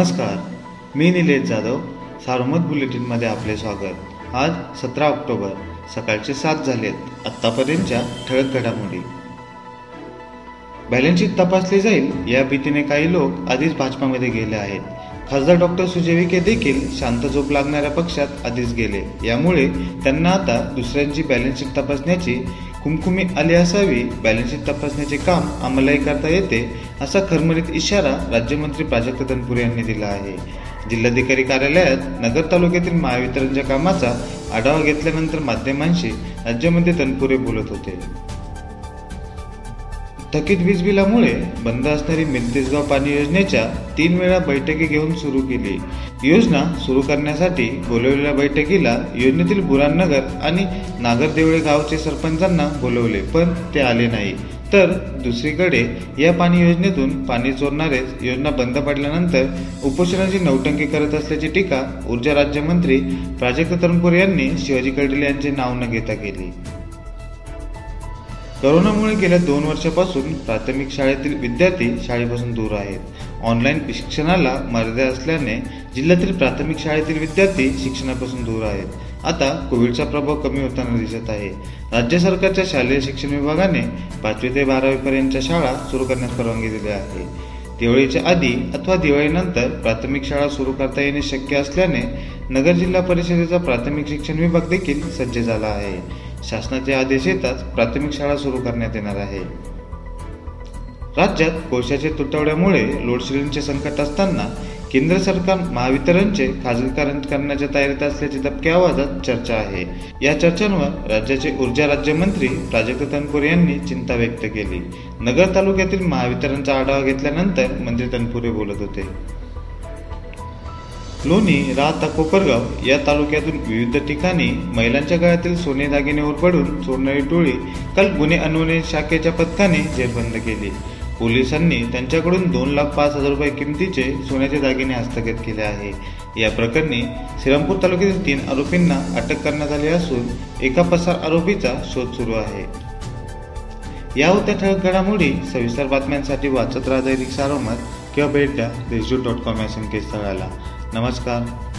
नमस्कार मी निलेश जाधव सार्वमत बुलेटिनमध्ये आपले स्वागत. आज सतरा ऑक्टोबर सकाळचे सात झालेत आत्तापर्यंतच्या ठळक घडामोडी. बॅलन्स शीट तपासली जाईल या भीतीने काही लोक आधीच भाजपामध्ये गेले आहेत. खासदार डॉक्टर सुजय विखे देखील शांत झोप लागणाऱ्या पक्षात आधीच गेले. यामुळे त्यांना आता दुसऱ्यांची बॅलन्स शीट तपासण्याची कुमकुमी आली असावी बॅलन्सशीट तपासण्याचे काम आम्हालाही करता येते असा खरमरीत इशारा राज्यमंत्री प्राजक्त तनपुरे यांनी दिला आहे. जिल्हाधिकारी कार्यालयात नगर तालुक्यातील महावितरणच्या कामाचा आढावा घेतल्यानंतर माध्यमांशी राज्यमंत्री तनपुरे बोलत होते. थकीत वीज बिलामुळे बंद असणारी मिरतेजगाव पाणी योजनेच्या तीन वेळा बैठकी घेऊन सुरू केली. योजना सुरू करण्यासाठी बोलवलेल्या बैठकीला योजनेतील बुरानगर आणि नागरदेवळे गावचे सरपंचांना बोलवले पण ते आले नाही. तर दुसरीकडे या पाणी योजनेतून पाणी चोरणारेच योजना बंद पडल्यानंतर उपोषणाची नौटंकी करत असल्याची टीका ऊर्जा राज्यमंत्री प्राजक्त तरुणपूर यांनी शिवाजी कडेल यांचे नाव न घेता केली. करोनामुळे गेल्या दोन वर्षापासून प्राथमिक शाळेतील विद्यार्थी शाळेपासून दूर आहेत. ऑनलाईन शिक्षणाला मर्यादा असल्याने जिल्ह्यातील प्राथमिक शाळेतील विद्यार्थी शिक्षणापासून दूर आहेत. आता कोविडचा प्रभाव कमी होताना दिसत आहे. राज्य सरकारच्या शालेय शिक्षण विभागाने पाचवी ते बारावीपर्यंतच्या शाळा सुरू करण्यास परवानगी दिली आहे. दिवाळीच्या आधी अथवा दिवाळीनंतर प्राथमिक शाळा सुरू करता येणे शक्य असल्याने नगर जिल्हा परिषदेचा प्राथमिक शिक्षण विभाग देखील सज्ज झाला आहे. शासनाचे आदेश येताच प्राथमिक शाळा सुरू करण्यात येणार आहे. राज्यात कोळशाच्या तुटवड्यामुळे लोडशेडिंगचे संकट असताना केंद्र सरकार महावितरणचे खाजगीकरण करण्याच्या तयारीत असल्याची दबक्या आवाजात चर्चा आहे. या चर्चांवर राज्याचे ऊर्जा राज्यमंत्री प्राजक्त तनपुरे यांनी चिंता व्यक्त केली. नगर तालुक्यातील महावितरणचा आढावा घेतल्यानंतर मंत्री तनपुरे बोलत होते. लोणी राहता कोपरगाव या तालुक्यातून विविध ठिकाणी महिलांच्या गळ्यातील सोने दागिनेवर पडून चोरणारी टोळी काल गुन्हे अन्वय शाखेच्या पथकाने जेरबंद केली. पोलिसांनी त्यांच्याकडून दोन लाख पाच हजार रुपये किमतीचे सोन्याचे दागिने हस्तगत केले आहे. या प्रकरणी श्रीरामपूर तालुक्यातील तीन आरोपींना अटक करण्यात आली असून एका पसार आरोपीचा शोध सुरू आहे. या होत्या ठळक घडामोडी सविस्तर बातम्यांसाठी वाचत राहा दैनिक सारोमत किंवा भेट द्या देशजूट डॉट कॉम या संकेतस्थळाला. नमस्कार.